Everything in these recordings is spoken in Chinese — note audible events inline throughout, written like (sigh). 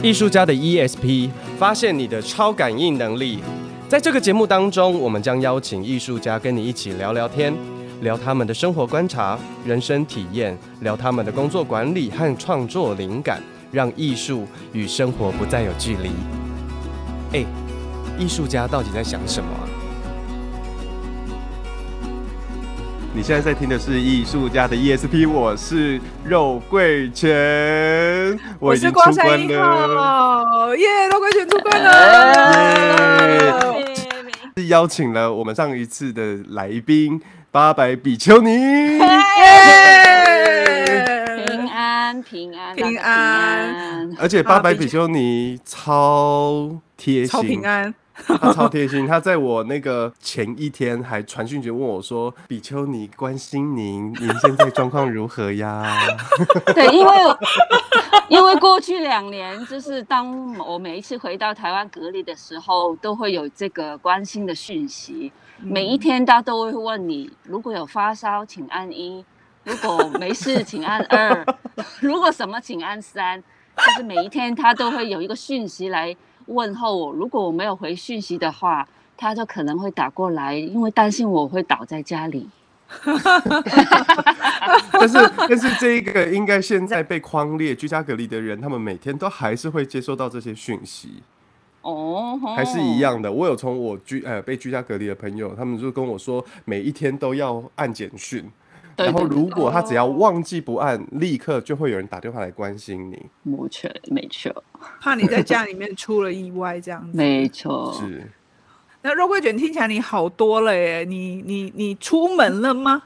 艺术家的 ESP，发现你的超感应能力。在这个节目当中，我们将邀请艺术家跟你一起聊聊天，聊他们的生活观察、人生体验，聊他们的工作管理和创作灵感，让艺术与生活不再有距离。哎，艺术家到底在想什么你现在在听的是艺术家的 ESP，我是肉桂泉，我已经出关了，耶！肉桂泉出关了，耶！是邀请了我们上一次的来宾八百比丘尼，平安平安平安，而且八百比丘尼超贴心，超平安。他超贴心，他在我那个前一天还传讯息问我说：“比丘尼关心您，您现在状况如何呀？” (laughs) 对，因为因为过去两年，就是当我每一次回到台湾隔离的时候，都会有这个关心的讯息。每一天他都会问你，如果有发烧，请按一；如果没事，请按二；(laughs) 如果什么，请按三。就是每一天他都会有一个讯息来。问候我，如果我没有回讯息的话，他就可能会打过来，因为担心我会倒在家里。(laughs) 但是，(laughs) 但是这一个应该现在被框列居家隔离的人，他们每天都还是会接收到这些讯息。哦，还是一样的。我有从我居呃被居家隔离的朋友，他们就跟我说，每一天都要按简讯。然后，如果他只要忘记不按，立刻就会有人打电话来关心你。没错，没错。怕你在家里面出了意外，这样子。没错。是。那肉桂卷听起来你好多了耶，你你你出门了吗？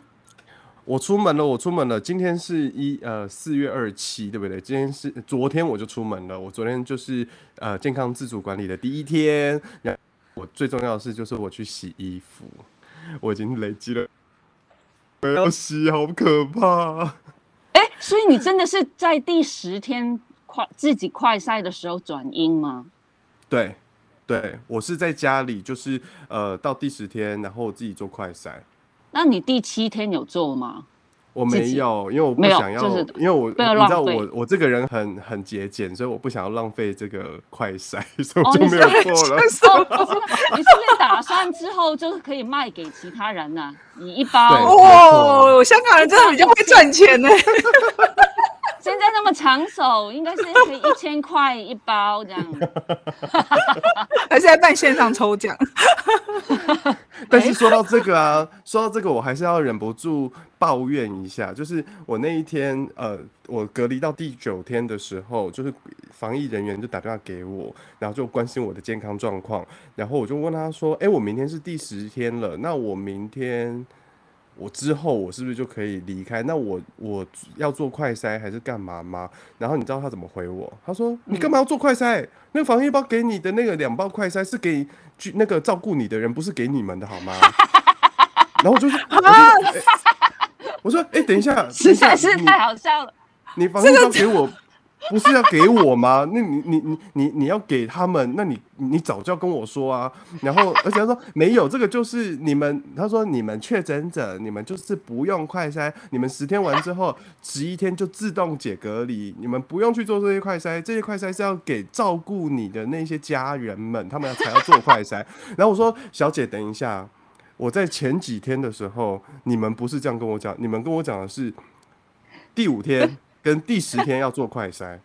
我出门了，我出门了。今天是一呃四月二十七，对不对？今天是昨天我就出门了。我昨天就是呃健康自主管理的第一天。然后我最重要的是，就是我去洗衣服，我已经累积了。不要洗，好可怕！哎、欸，所以你真的是在第十天快自己快赛的时候转阴吗？对，对，我是在家里，就是呃，到第十天，然后我自己做快赛。那你第七天有做吗？我没有，因为我不想要，就是、因为我你知道我我这个人很很节俭，所以我不想要浪费这个快筛，所以我就没有做了。哦哦、你是不是打算之后就是可以卖给其他人呢、啊？你一包哦，香港人真的比较会赚钱呢。现在那么抢手，应该是一千块一包这样，(laughs) 还是在办线上抽奖？(laughs) 但是说到这个啊，说到这个，我还是要忍不住抱怨一下，就是我那一天，呃，我隔离到第九天的时候，就是防疫人员就打电话给我，然后就关心我的健康状况，然后我就问他说：“哎，我明天是第十天了，那我明天。”我之后我是不是就可以离开？那我我要做快筛还是干嘛吗？然后你知道他怎么回我？他说：“你干嘛要做快筛？那个防疫包给你的那个两包快筛是给那个照顾你的人，不是给你们的好吗？” (laughs) 然后我就说：“我说，哎，等一下，实在是太好笑了。你防疫包给我。”不是要给我吗？那你你你你你要给他们，那你你早就要跟我说啊。然后而且他说没有，这个就是你们，他说你们确诊者，你们就是不用快筛，你们十天完之后十一天就自动解隔离，你们不用去做这些快筛，这些快筛是要给照顾你的那些家人们，他们才要做快筛。(laughs) 然后我说小姐，等一下，我在前几天的时候，你们不是这样跟我讲，你们跟我讲的是第五天。跟第十天要做快筛，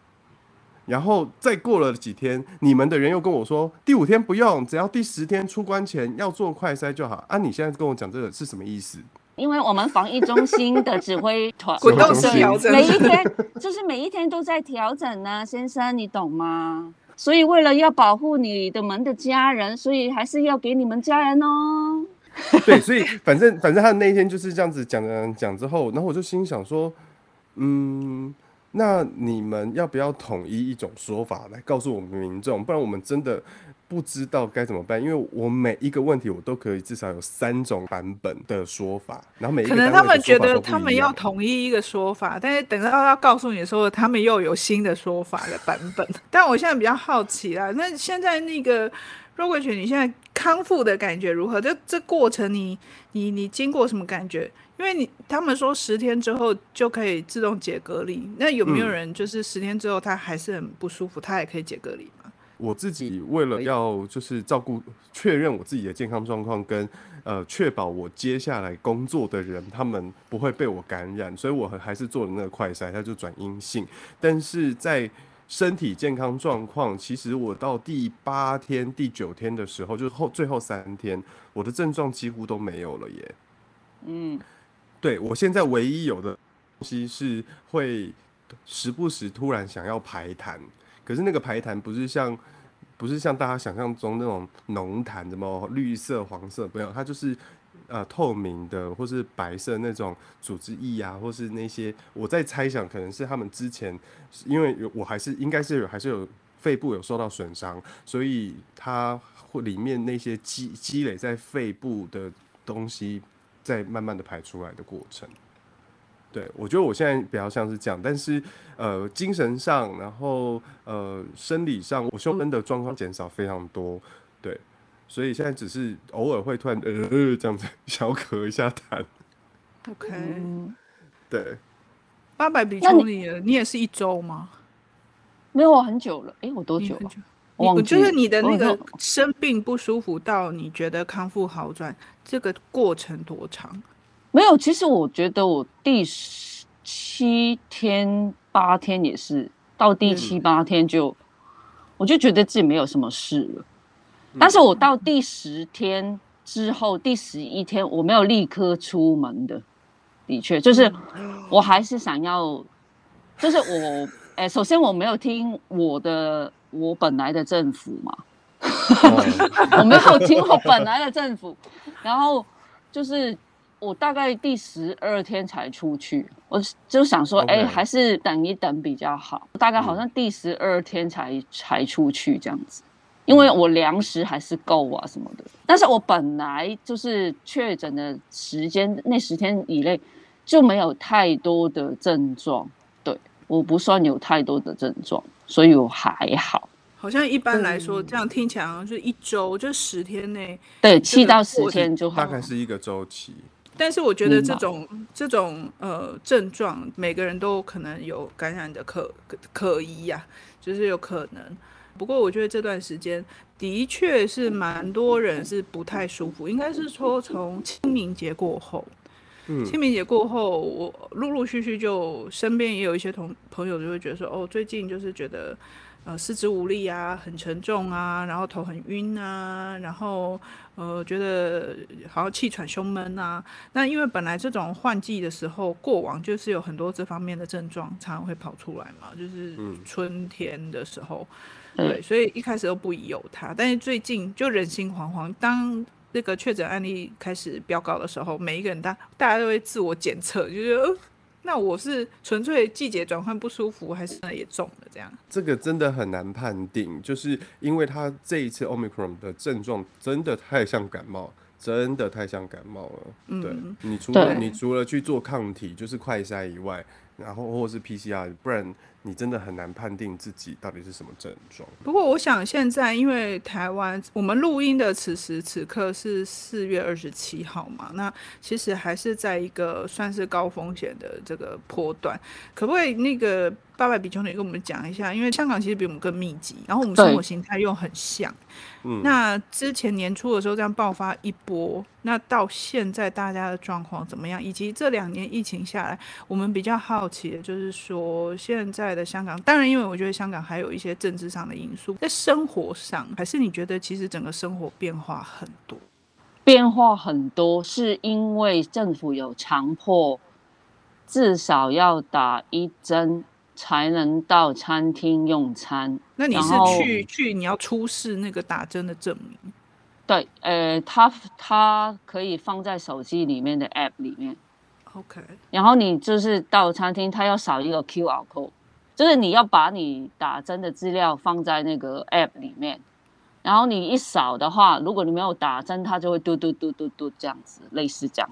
然后再过了几天，你们的人又跟我说第五天不用，只要第十天出关前要做快筛就好。啊，你现在跟我讲这个是什么意思？因为我们防疫中心的指挥团滚动式调整，每一天就是每一天都在调整呢，先生，你懂吗？所以为了要保护你的们的家人，所以还是要给你们家人哦。对，所以反正反正他那一天就是这样子讲讲讲之后，然后我就心想说。嗯，那你们要不要统一一种说法来告诉我们民众？不然我们真的不知道该怎么办。因为我每一个问题我都可以至少有三种版本的说法，然后每一个可能他们觉得他们要统一一个说法，但是等到要告诉你的时候，他们又有新的说法的版本。但我现在比较好奇啊，那现在那个肉桂犬，你现在康复的感觉如何？这这过程你，你你经过什么感觉？因为你他们说十天之后就可以自动解隔离，那有没有人就是十天之后他还是很不舒服，他也可以解隔离吗？我自己为了要就是照顾确认我自己的健康状况，跟呃确保我接下来工作的人他们不会被我感染，所以我还是做了那个快筛，它就转阴性。但是在身体健康状况，其实我到第八天、第九天的时候，就是后最后三天，我的症状几乎都没有了耶。嗯，对，我现在唯一有的东西是会时不时突然想要排痰。可是那个排痰不是像，不是像大家想象中那种浓痰，什么绿色、黄色，没有，它就是呃透明的，或是白色那种组织液啊，或是那些我在猜想，可能是他们之前，因为我还是应该是还是有肺部有受到损伤，所以它会里面那些积积累在肺部的东西，在慢慢的排出来的过程。对，我觉得我现在比较像是这样，但是呃，精神上，然后呃，生理上，我胸闷的状况减少非常多，所以现在只是偶尔会突然呃这样子 (laughs) 小咳一下痰。(laughs) OK，对。八百比丘尼，你也是一周吗？没有，我很久了。哎，我多久了？我就是你的那个生病不舒服到你觉得康复好转，这个过程多长？没有，其实我觉得我第七天八天也是到第七八天就，嗯、我就觉得自己没有什么事了。但是我到第十天之后，第十一天我没有立刻出门的，的确就是我还是想要，就是我哎，(laughs) 首先我没有听我的我本来的政府嘛，(laughs) 我没有听我本来的政府，然后就是。我大概第十二天才出去，我就想说，哎、欸，还是等一等比较好。大概好像第十二天才、嗯、才出去这样子，因为我粮食还是够啊什么的。但是我本来就是确诊的时间那十天以内就没有太多的症状，对，我不算有太多的症状，所以我还好。好像一般来说，这样听起来好像是一周，就十天内，对，七到十天就好，大概是一个周期。但是我觉得这种、嗯、这种呃症状，每个人都可能有感染的可可疑呀、啊，就是有可能。不过我觉得这段时间的确是蛮多人是不太舒服，应该是说从清明节过后，嗯，清明节过后，我陆陆续续就身边也有一些同朋友就会觉得说，哦，最近就是觉得。呃，四肢无力啊，很沉重啊，然后头很晕啊，然后呃，觉得好像气喘、胸闷啊。那因为本来这种换季的时候，过往就是有很多这方面的症状常常会跑出来嘛，就是春天的时候，嗯、对，所以一开始都不疑有他。但是最近就人心惶惶，当这个确诊案例开始飙高的时候，每一个人大大家都会自我检测，就是。那我是纯粹季节转换不舒服，还是也中了这样？这个真的很难判定，就是因为他这一次 Omicron 的症状真的太像感冒，真的太像感冒了。嗯、对，你除了你除了去做抗体，就是快筛以外，然后或者是 PCR，不然。你真的很难判定自己到底是什么症状。不过，我想现在因为台湾，我们录音的此时此刻是四月二十七号嘛，那其实还是在一个算是高风险的这个波段，可不可以那个？八百比丘尼跟我们讲一下，因为香港其实比我们更密集，然后我们生活形态又很像。嗯，那之前年初的时候这样爆发一波，那到现在大家的状况怎么样？以及这两年疫情下来，我们比较好奇的就是说，现在的香港，当然因为我觉得香港还有一些政治上的因素，在生活上，还是你觉得其实整个生活变化很多？变化很多，是因为政府有强迫，至少要打一针。才能到餐厅用餐。那你是去去你要出示那个打针的证明？对，呃，它它可以放在手机里面的 App 里面。OK。然后你就是到餐厅，它要扫一个 QR code，就是你要把你打针的资料放在那个 App 里面。然后你一扫的话，如果你没有打针，它就会嘟嘟嘟嘟嘟这样子，类似这样。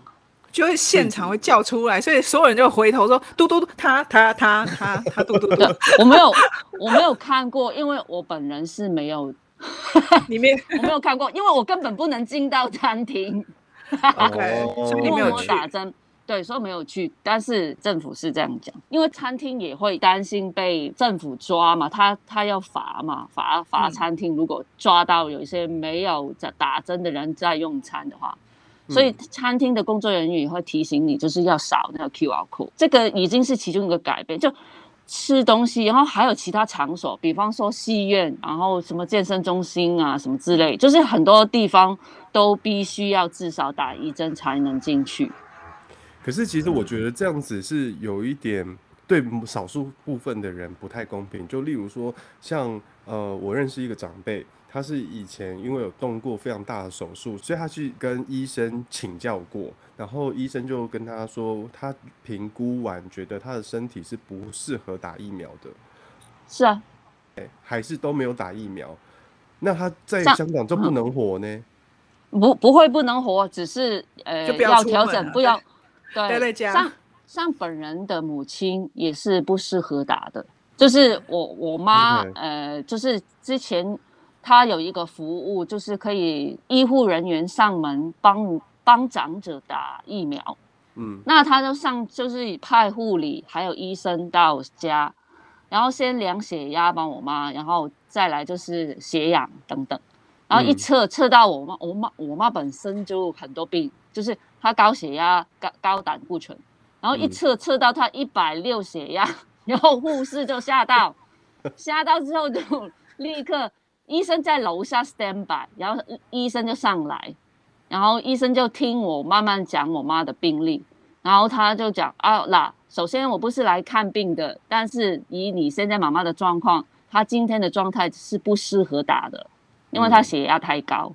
就会现场会叫出来，所以所有人就回头说：“嘟嘟嘟，他他他他他嘟嘟嘟。(laughs) ”我没有我没有看过，因为我本人是没有 (laughs) 里面 (laughs) 我没有看过，因为我根本不能进到餐厅。OK，所以你没有去打针。对，所以没有去。但是政府是这样讲，因为餐厅也会担心被政府抓嘛，他他要罚嘛，罚罚餐厅。如果抓到有一些没有在打针的人在用餐的话，所以餐厅的工作人员也会提醒你，就是要扫那个 QR code。这个已经是其中一个改变。就吃东西，然后还有其他场所，比方说戏院，然后什么健身中心啊，什么之类，就是很多地方都必须要至少打一针才能进去。可是其实我觉得这样子是有一点对少数部分的人不太公平。就例如说，像呃，我认识一个长辈，他是以前因为有动过非常大的手术，所以他去跟医生请教过，然后医生就跟他说，他评估完觉得他的身体是不适合打疫苗的。是啊，还是都没有打疫苗，那他在香港就不能活呢？不，不会不能活，只是呃就不要，要调整，不要。对，像像像本人的母亲也是不适合打的，就是我我妈、呃，就是之前她有一个服务，就是可以医护人员上门帮帮长者打疫苗，嗯，那他就上就是派护理还有医生到家，然后先量血压帮我妈，然后再来就是血氧等等，然后一测测到我妈我妈我妈本身就很多病，就是。她高血压、高高胆固醇，然后一测测到她一百六血压，然后护士就吓到，吓到之后就立刻医生在楼下 stand by，然后医生就上来，然后医生就听我慢慢讲我妈的病历，然后他就讲啊，那首先我不是来看病的，但是以你现在妈妈的状况，她今天的状态是不适合打的，因为她血压太高，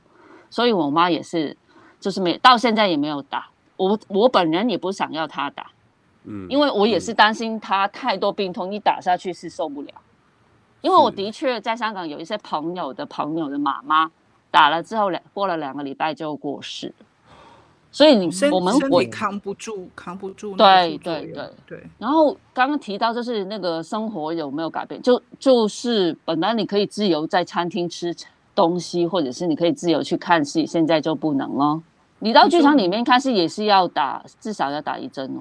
所以我妈也是。就是没到现在也没有打，我我本人也不想要她打，嗯，因为我也是担心她太多病痛，你打下去是受不了。因为我的确在香港有一些朋友的朋友的妈妈打了之后两过了两个礼拜就过世，所以你我们会扛不住，扛不住。对对对对。然后刚刚提到就是那个生活有没有改变？就就是本来你可以自由在餐厅吃东西，或者是你可以自由去看戏，现在就不能了。你到剧场里面看戏也是要打，至少要打一针哦。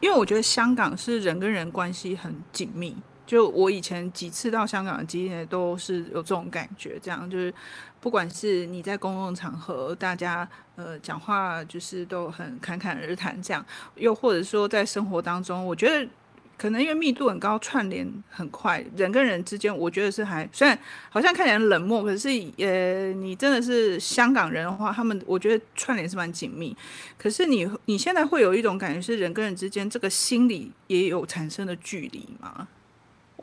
因为我觉得香港是人跟人关系很紧密，就我以前几次到香港的经验都是有这种感觉。这样就是，不管是你在公共场合，大家呃讲话就是都很侃侃而谈，这样，又或者说在生活当中，我觉得。可能因为密度很高，串联很快，人跟人之间，我觉得是还虽然好像看起来冷漠，可是呃，你真的是香港人的话，他们我觉得串联是蛮紧密。可是你你现在会有一种感觉，是人跟人之间这个心理也有产生的距离吗？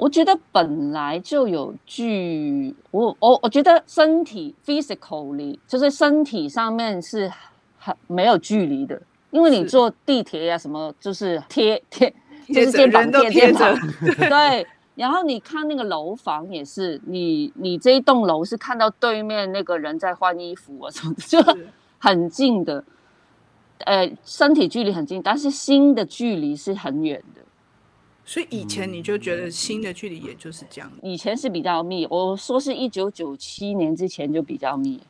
我觉得本来就有距，我我我觉得身体 physically 就是身体上面是很没有距离的，因为你坐地铁呀、啊、什么，就是贴贴。就是肩膀贴肩膀，(laughs) 对。然后你看那个楼房也是，你你这一栋楼是看到对面那个人在换衣服啊什么的，就很近的。呃，身体距离很近，但是心的距离是很远的。所以以前你就觉得新的距离也就是这样。以前是比较密，我说是一九九七年之前就比较密。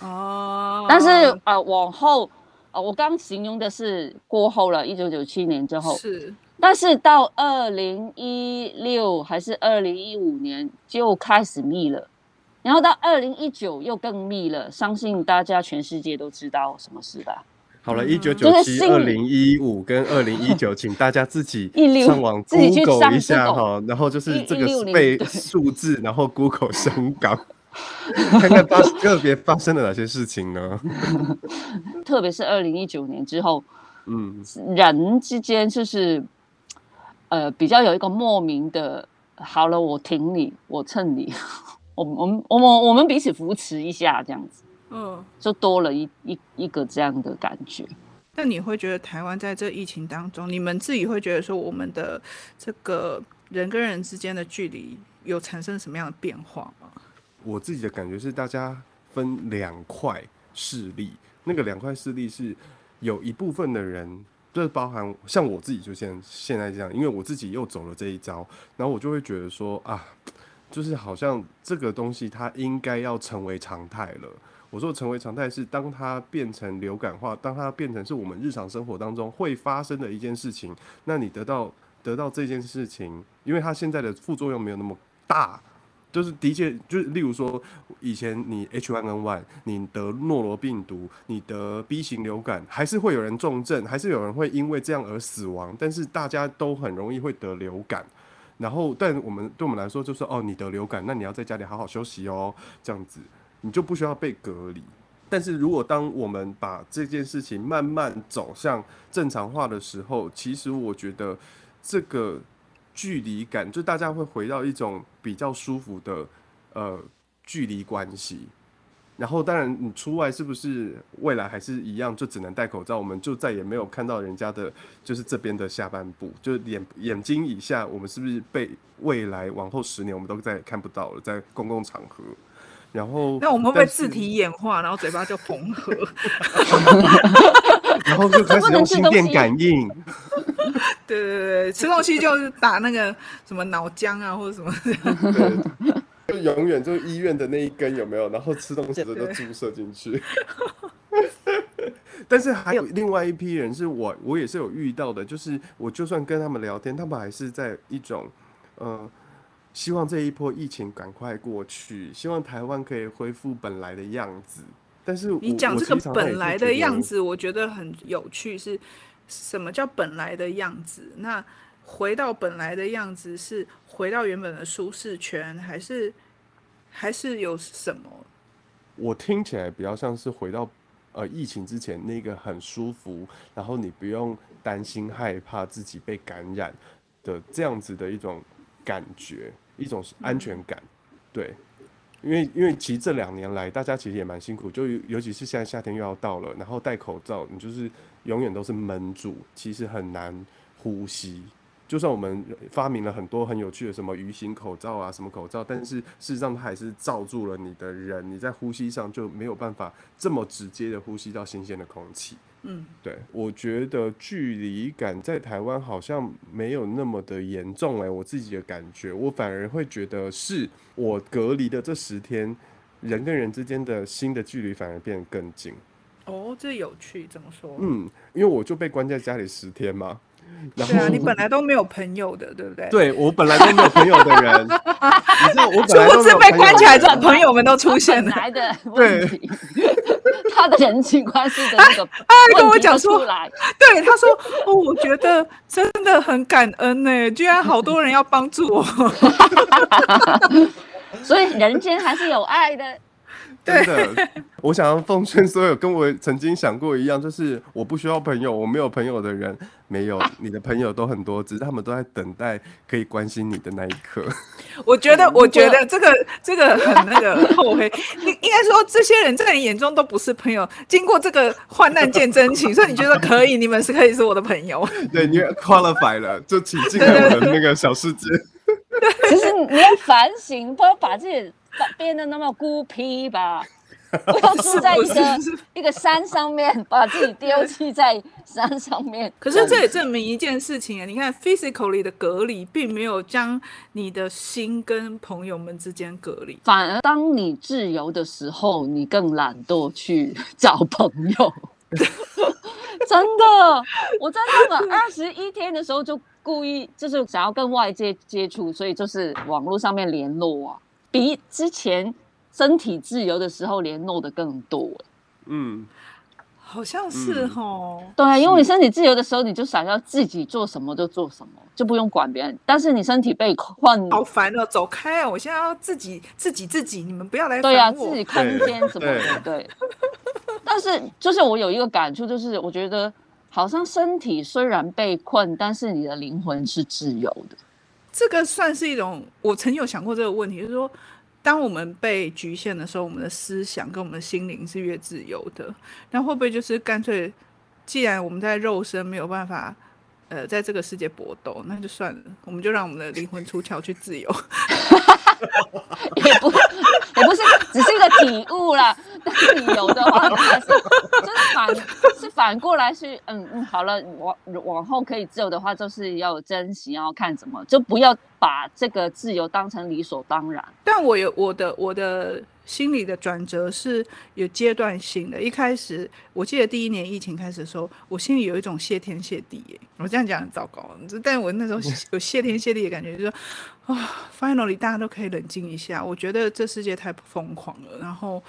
哦。但是呃，往后呃，我刚形容的是过后了，一九九七年之后是。但是到二零一六还是二零一五年就开始密了，然后到二零一九又更密了。相信大家全世界都知道什么事吧？好了，一九九七、二零一五跟二零一九，(laughs) 请大家自己上网 Google 一下哈，然后就是这个被数字，然后 Google (laughs) 深港，(laughs) 看看发个别发生了哪些事情呢？特别是二零一九年之后，嗯，人之间就是。呃，比较有一个莫名的，好了，我挺你，我蹭你，我我们我们我们彼此扶持一下，这样子，嗯，就多了一一一个这样的感觉。那你会觉得台湾在这疫情当中，你们自己会觉得说，我们的这个人跟人之间的距离有产生什么样的变化吗？我自己的感觉是，大家分两块势力，那个两块势力是有一部分的人。就是包含像我自己，就现现在这样，因为我自己又走了这一招，然后我就会觉得说啊，就是好像这个东西它应该要成为常态了。我说成为常态是当它变成流感化，当它变成是我们日常生活当中会发生的一件事情，那你得到得到这件事情，因为它现在的副作用没有那么大。就是的确，就是例如说，以前你 H1N1，你得诺罗病毒，你得 B 型流感，还是会有人重症，还是有人会因为这样而死亡。但是大家都很容易会得流感，然后，但我们对我们来说，就是哦，你得流感，那你要在家里好好休息哦，这样子，你就不需要被隔离。但是如果当我们把这件事情慢慢走向正常化的时候，其实我觉得这个。距离感，就大家会回到一种比较舒服的呃距离关系。然后，当然你出外是不是未来还是一样，就只能戴口罩？我们就再也没有看到人家的，就是这边的下半部，就是眼眼睛以下，我们是不是被未来往后十年我们都再也看不到了？在公共场合，然后那我们会不会自体演化，然后嘴巴就缝合？(laughs) 然后就开始用心电感应。(laughs) 对对对，吃东西就是打那个什么脑浆啊，或者什么 (laughs) 对，就永远就医院的那一根有没有？然后吃东西的都注射进去。(laughs) 但是还有另外一批人是我，我也是有遇到的，就是我就算跟他们聊天，他们还是在一种呃，希望这一波疫情赶快过去，希望台湾可以恢复本来的样子。但是你讲这个本来的样子，我觉得很有趣，是什么叫本来的样子？那回到本来的样子，是回到原本的舒适圈，还是还是有什么？我听起来比较像是回到呃疫情之前那个很舒服，然后你不用担心害怕自己被感染的这样子的一种感觉，一种安全感，嗯、对。因为因为其实这两年来，大家其实也蛮辛苦，就尤其是现在夏天又要到了，然后戴口罩，你就是永远都是闷住，其实很难呼吸。就算我们发明了很多很有趣的什么鱼形口罩啊，什么口罩，但是事实上它还是罩住了你的人，你在呼吸上就没有办法这么直接的呼吸到新鲜的空气。嗯，对，我觉得距离感在台湾好像没有那么的严重哎、欸，我自己的感觉，我反而会觉得是我隔离的这十天，人跟人之间的新的距离反而变得更近。哦，这有趣，怎么说？嗯，因为我就被关在家里十天嘛。对啊，你本来都没有朋友的，对不对？对，我本来都没有朋友的人，(laughs) 你知道我本来都被关起来之后，朋友们都出现了。来的 (laughs) 问题，(laughs) 他的人际关系的那个，他还跟我讲说，对，他说，哦，我觉得真的很感恩呢，居然好多人要帮助我，所以人间还是有爱的。真的，(laughs) 我想要奉劝所有跟我曾经想过一样，就是我不需要朋友，我没有朋友的人，没有，你的朋友都很多，只是他们都在等待可以关心你的那一刻。我觉得，(laughs) 我觉得这个这个很那个后悔，(laughs) 应应该说这些人在你眼中都不是朋友。经过这个患难见真情，所以你觉得可以，你们是可以是我的朋友。对，你 qualify 了，就请进来我的那个小世界。其实你要反省，不要把自己。变得那么孤僻吧？(laughs) 不要住在一个一个山上面，把自己丢弃在山上面。可是这也证明一件事情啊！你看，physically 的隔离并没有将你的心跟朋友们之间隔离，反而当你自由的时候，你更懒惰去找朋友。(laughs) 真的，我在他们二十一天的时候就故意就是想要跟外界接触，所以就是网络上面联络啊。比之前身体自由的时候联络的更多，嗯，好像是哦、嗯。对，因为你身体自由的时候，你就想要自己做什么就做什么，就不用管别人。但是你身体被困，好烦哦，走开啊！我现在要自己自己自己，你们不要来。对啊，自己空间什么的，对。但是就是我有一个感触，就是我觉得好像身体虽然被困，但是你的灵魂是自由的。这个算是一种，我曾有想过这个问题，就是说，当我们被局限的时候，我们的思想跟我们的心灵是越自由的。那会不会就是干脆，既然我们在肉身没有办法，呃，在这个世界搏斗，那就算了，我们就让我们的灵魂出窍去自由。(laughs) 也不也不是，只是一个体悟啦。但是你有的话，反过来是嗯嗯，好了，往往后可以自由的话，就是要有珍惜，然后看怎么，就不要把这个自由当成理所当然。但我有我的我的。心理的转折是有阶段性的。一开始，我记得第一年疫情开始的时候，我心里有一种谢天谢地耶。我这样讲很糟糕，但我那时候有谢天谢地的感觉，就是说啊，(laughs) finally 大家都可以冷静一下。我觉得这世界太疯狂了。然后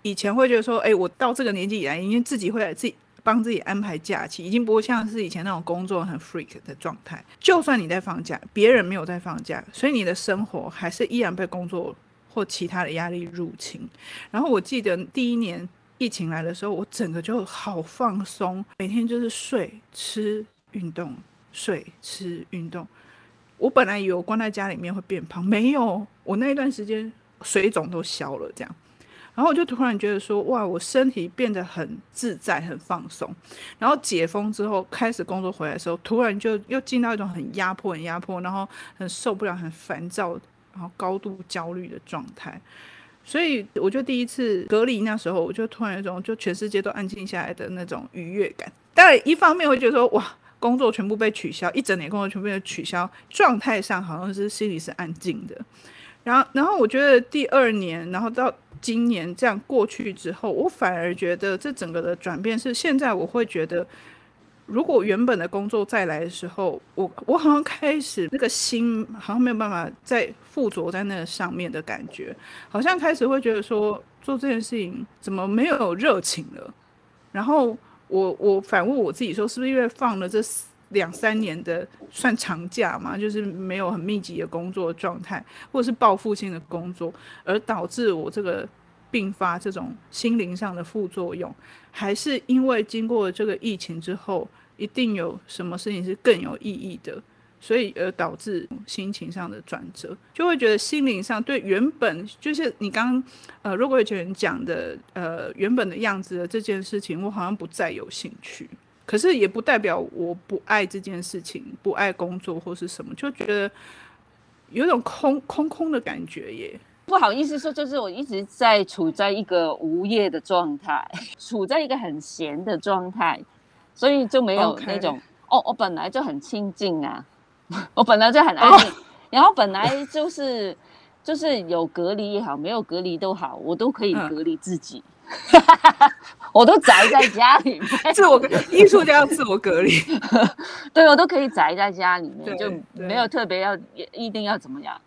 以前会觉得说，哎，我到这个年纪以来，因为自己会来自己帮自己安排假期，已经不会像是以前那种工作很 freak 的状态。就算你在放假，别人没有在放假，所以你的生活还是依然被工作。或其他的压力入侵，然后我记得第一年疫情来的时候，我整个就好放松，每天就是睡、吃、运动、睡、吃、运动。我本来以为我关在家里面会变胖，没有，我那一段时间水肿都消了，这样。然后我就突然觉得说，哇，我身体变得很自在、很放松。然后解封之后开始工作回来的时候，突然就又进到一种很压迫、很压迫，然后很受不了、很烦躁。然后高度焦虑的状态，所以我就第一次隔离那时候，我就突然有一种就全世界都安静下来的那种愉悦感。当然，一方面会觉得说，哇，工作全部被取消，一整年工作全部被取消，状态上好像是心里是安静的。然后，然后我觉得第二年，然后到今年这样过去之后，我反而觉得这整个的转变是现在我会觉得。如果原本的工作再来的时候，我我好像开始那个心好像没有办法再附着在那个上面的感觉，好像开始会觉得说做这件事情怎么没有热情了。然后我我反问我自己说，是不是因为放了这两三年的算长假嘛，就是没有很密集的工作状态，或者是报复性的工作，而导致我这个。并发这种心灵上的副作用，还是因为经过这个疫情之后，一定有什么事情是更有意义的，所以而导致心情上的转折，就会觉得心灵上对原本就是你刚呃，如果有人讲的呃原本的样子的这件事情，我好像不再有兴趣。可是也不代表我不爱这件事情，不爱工作或是什么，就觉得有种空空空的感觉耶。不好意思说，就是我一直在处在一个无业的状态，处在一个很闲的状态，所以就没有那种.哦，我本来就很清静啊，(laughs) 我本来就很安静，oh. 然后本来就是就是有隔离也好，没有隔离都好，我都可以隔离自己，嗯、我都宅在家里面，(laughs) 自我艺术家要自我隔离，(laughs) 对，我都可以宅在家里面，就没有特别要一定要怎么样。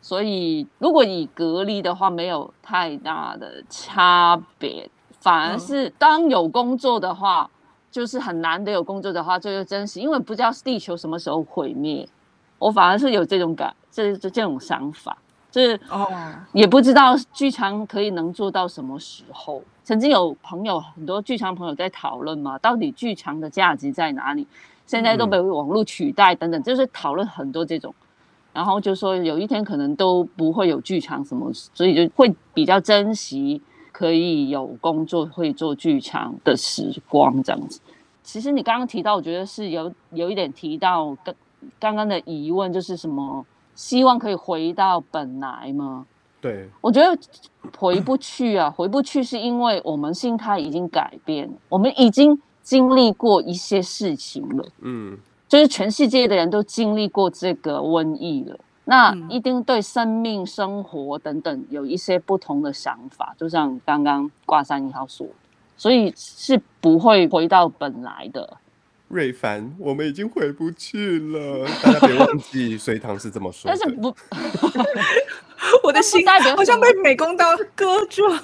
所以，如果你隔离的话，没有太大的差别，反而是当有工作的话，就是很难得有工作的话，就是珍惜，因为不知道地球什么时候毁灭。我反而是有这种感，这这这种想法，就是哦，也不知道剧场可以能做到什么时候。曾经有朋友，很多剧场朋友在讨论嘛，到底剧场的价值在哪里？现在都被网络取代等等，就是讨论很多这种。然后就说有一天可能都不会有剧场什么，所以就会比较珍惜可以有工作会做剧场的时光这样子。其实你刚刚提到，我觉得是有有一点提到刚刚刚的疑问，就是什么希望可以回到本来吗？对，我觉得回不去啊，(coughs) 回不去是因为我们心态已经改变，我们已经经历过一些事情了。嗯。就是全世界的人都经历过这个瘟疫了，那一定对生命、生活等等有一些不同的想法，就像刚刚挂山一号说，所以是不会回到本来的。瑞凡，我们已经回不去了，大家别忘记隋唐是这么说。但是不，(laughs) 我的心好像被美工刀割住。(laughs)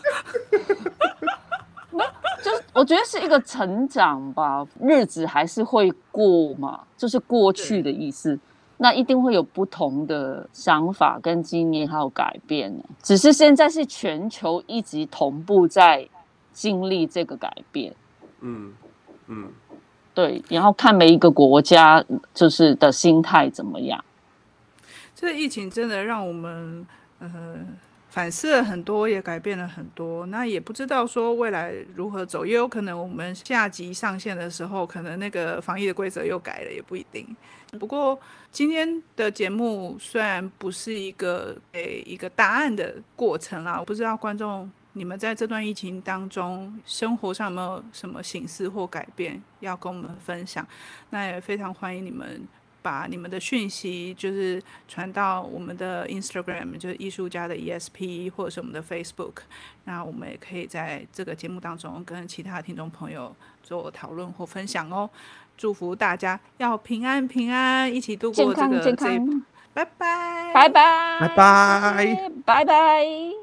就是我觉得是一个成长吧，日子还是会过嘛，就是过去的意思。那一定会有不同的想法跟经验还有改变，只是现在是全球一直同步在经历这个改变。嗯嗯，对，然后看每一个国家就是的心态怎么样。这个疫情真的让我们呃。反思了很多，也改变了很多。那也不知道说未来如何走，也有可能我们下集上线的时候，可能那个防疫的规则又改了，也不一定。不过今天的节目虽然不是一个给一个答案的过程啦，我不知道观众你们在这段疫情当中，生活上有没有什么形式或改变要跟我们分享？那也非常欢迎你们。把你们的讯息就是传到我们的 Instagram，就是艺术家的 ESP，或者是我们的 Facebook，那我们也可以在这个节目当中跟其他听众朋友做讨论或分享哦。祝福大家要平安平安，一起度过这个这，拜拜，拜拜，拜拜，拜拜。